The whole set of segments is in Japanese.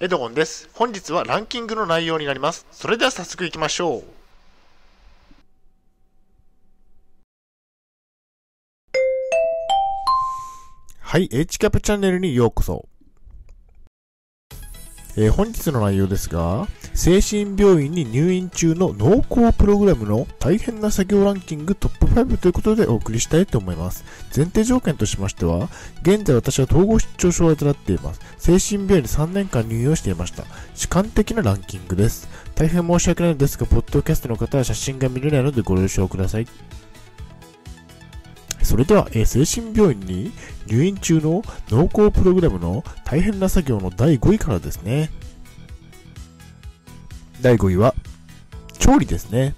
エドゴンです。本日はランキングの内容になります。それでは早速いきましょう。はい、H キャップチャンネルにようこそ。えー本日の内容ですが、精神病院に入院中の濃厚プログラムの大変な作業ランキングトップ5ということでお送りしたいと思います。前提条件としましては、現在私は統合失調症を患っています。精神病院に3年間入院をしていました。主観的なランキングです。大変申し訳ないのですが、ポッドキャストの方は写真が見れないのでご了承ください。それでは、えー精神病院に入院中の濃厚プログラムの大変な作業の第5位からですね。第5位は、調理ですね。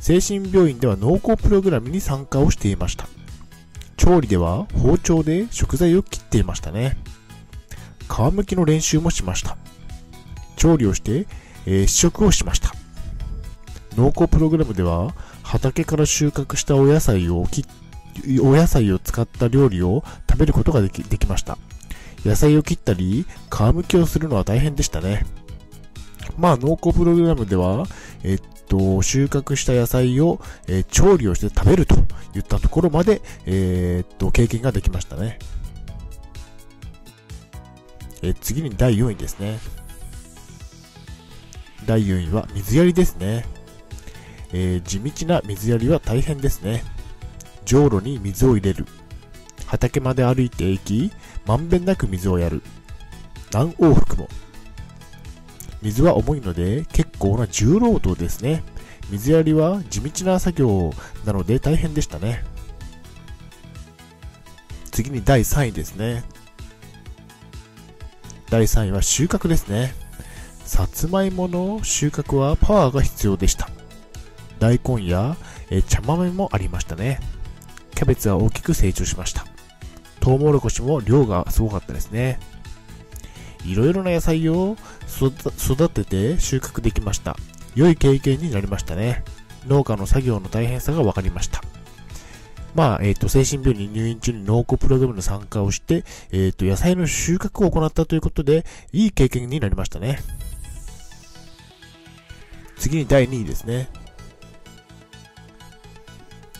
精神病院では濃厚プログラムに参加をしていました。調理では包丁で食材を切っていましたね。皮むきの練習もしました。調理をして、えー試食をしました。濃厚プログラムでは畑から収穫したお野菜を切っお野菜を使った料理を食べることができできました。野菜を切ったり、皮むきをするのは大変でしたね。まあ、濃厚プログラムでは、えっと、収穫した野菜を、えー調理をして食べるといったところまで、えーっと、経験ができましたね。えー次に第4位ですね。第4位は水やりですね。え地道な水やりは大変ですね。じょうろに水を入れる。畑まで歩いていき、まんべんなく水をやる。何往復も。水は重いので結構な重労働ですね。水やりは地道な作業なので大変でしたね。次に第3位ですね。第3位は収穫ですね。さつまいもの収穫はパワーが必要でした。大根やえ茶豆もありましたね。キャベツは大きく成長しました。トウモロコシも量がすごかったですね。いろいろな野菜を育てて収穫できました。良い経験になりましたね。農家の作業の大変さが分かりました。まあ、えっ、と、精神病院に入院中に農耕プログラムの参加をして、えっ、と、野菜の収穫を行ったということで、いい経験になりましたね。次に第2位ですね。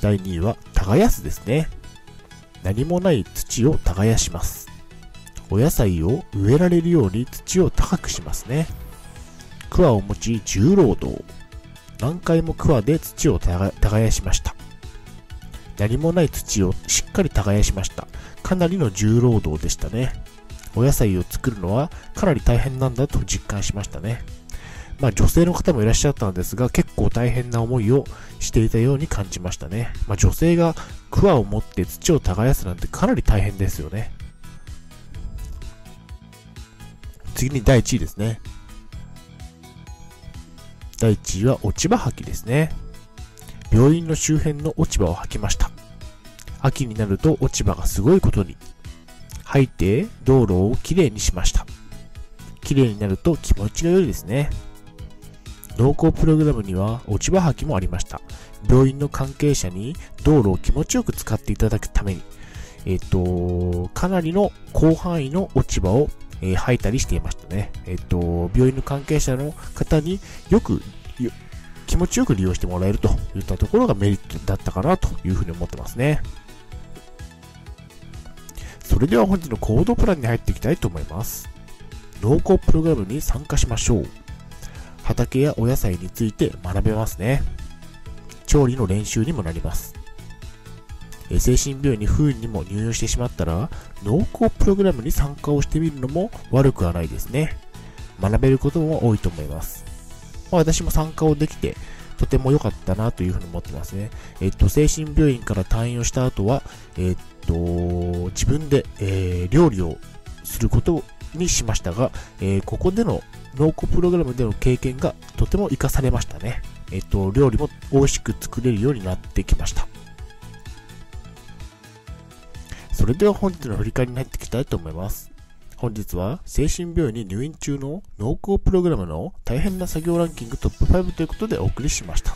第2位は、耕すですね。何もない土を耕します。お野菜を植えられるように土を高くしますね。桑を持ち重労働。何回も桑で土を耕耕しました。何もない土をしっかり耕しました。かなりの重労働でしたね。お野菜を作るのはかなり大変なんだと実感しましたね。まあ女性の方もいらっしゃったんですが、結構大変な思いをしていたように感じましたね。まあ女性が桑を持って土を耕すなんてかなり大変ですよね。次に第1位ですね。第1位は落ち葉掃きですね。病院の周辺の落ち葉を掃きました。秋になると落ち葉がすごいことに。掃いて道路をきれいにしました。きれいになると気持ちが良いですね。濃厚プログラムには落ち葉掃きもありました。病院の関係者に道路を気持ちよく使っていただくために、えっ、と、かなりの広範囲の落ち葉を、えー吐いたりしていましたね。えっ、と、病院の関係者の方によく、気持ちよく利用してもらえるといったところがメリットだったかなというふうに思ってますね。それでは本日のコードプランに入っていきたいと思います。濃厚プログラムに参加しましょう。畑やお野菜について学べますね。調理の練習にもなります。え精神病院に不運にも入院してしまったら、濃厚プログラムに参加をしてみるのも悪くはないですね。学べることも多いと思います。まあ私も参加をできて、とても良かったなというふうに思ってますね。えっと、精神病院から退院をした後は、えっと、自分で、えー料理をすることにしましたが、えーここでの濃厚プログラムでの経験がとても活かされましたね。えっと、料理も美味しく作れるようになってきました。それでは本日の振り返りに入っていきたいと思います。本日は精神病院に入院中の濃厚プログラムの大変な作業ランキングトップ5ということでお送りしました。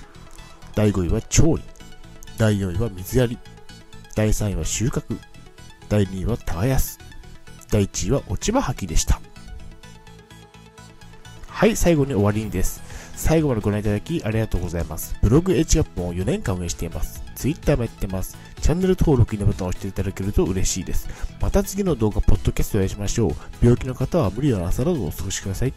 第5位は調理。第4位は水やり。第3位は収穫。第2位は耕す。第1位は落ち葉掃きでした。はい、最後に終わりにです。最後までご覧いただきありがとうございます。ブログエッジアップを4年間運営しています。Twitter もやってます。チャンネル登録、いいねボタンを押していただけると嬉しいです。また次の動画、ポッドキャストをお会いしましょう。病気の方は無理をなさらずお過ごしください。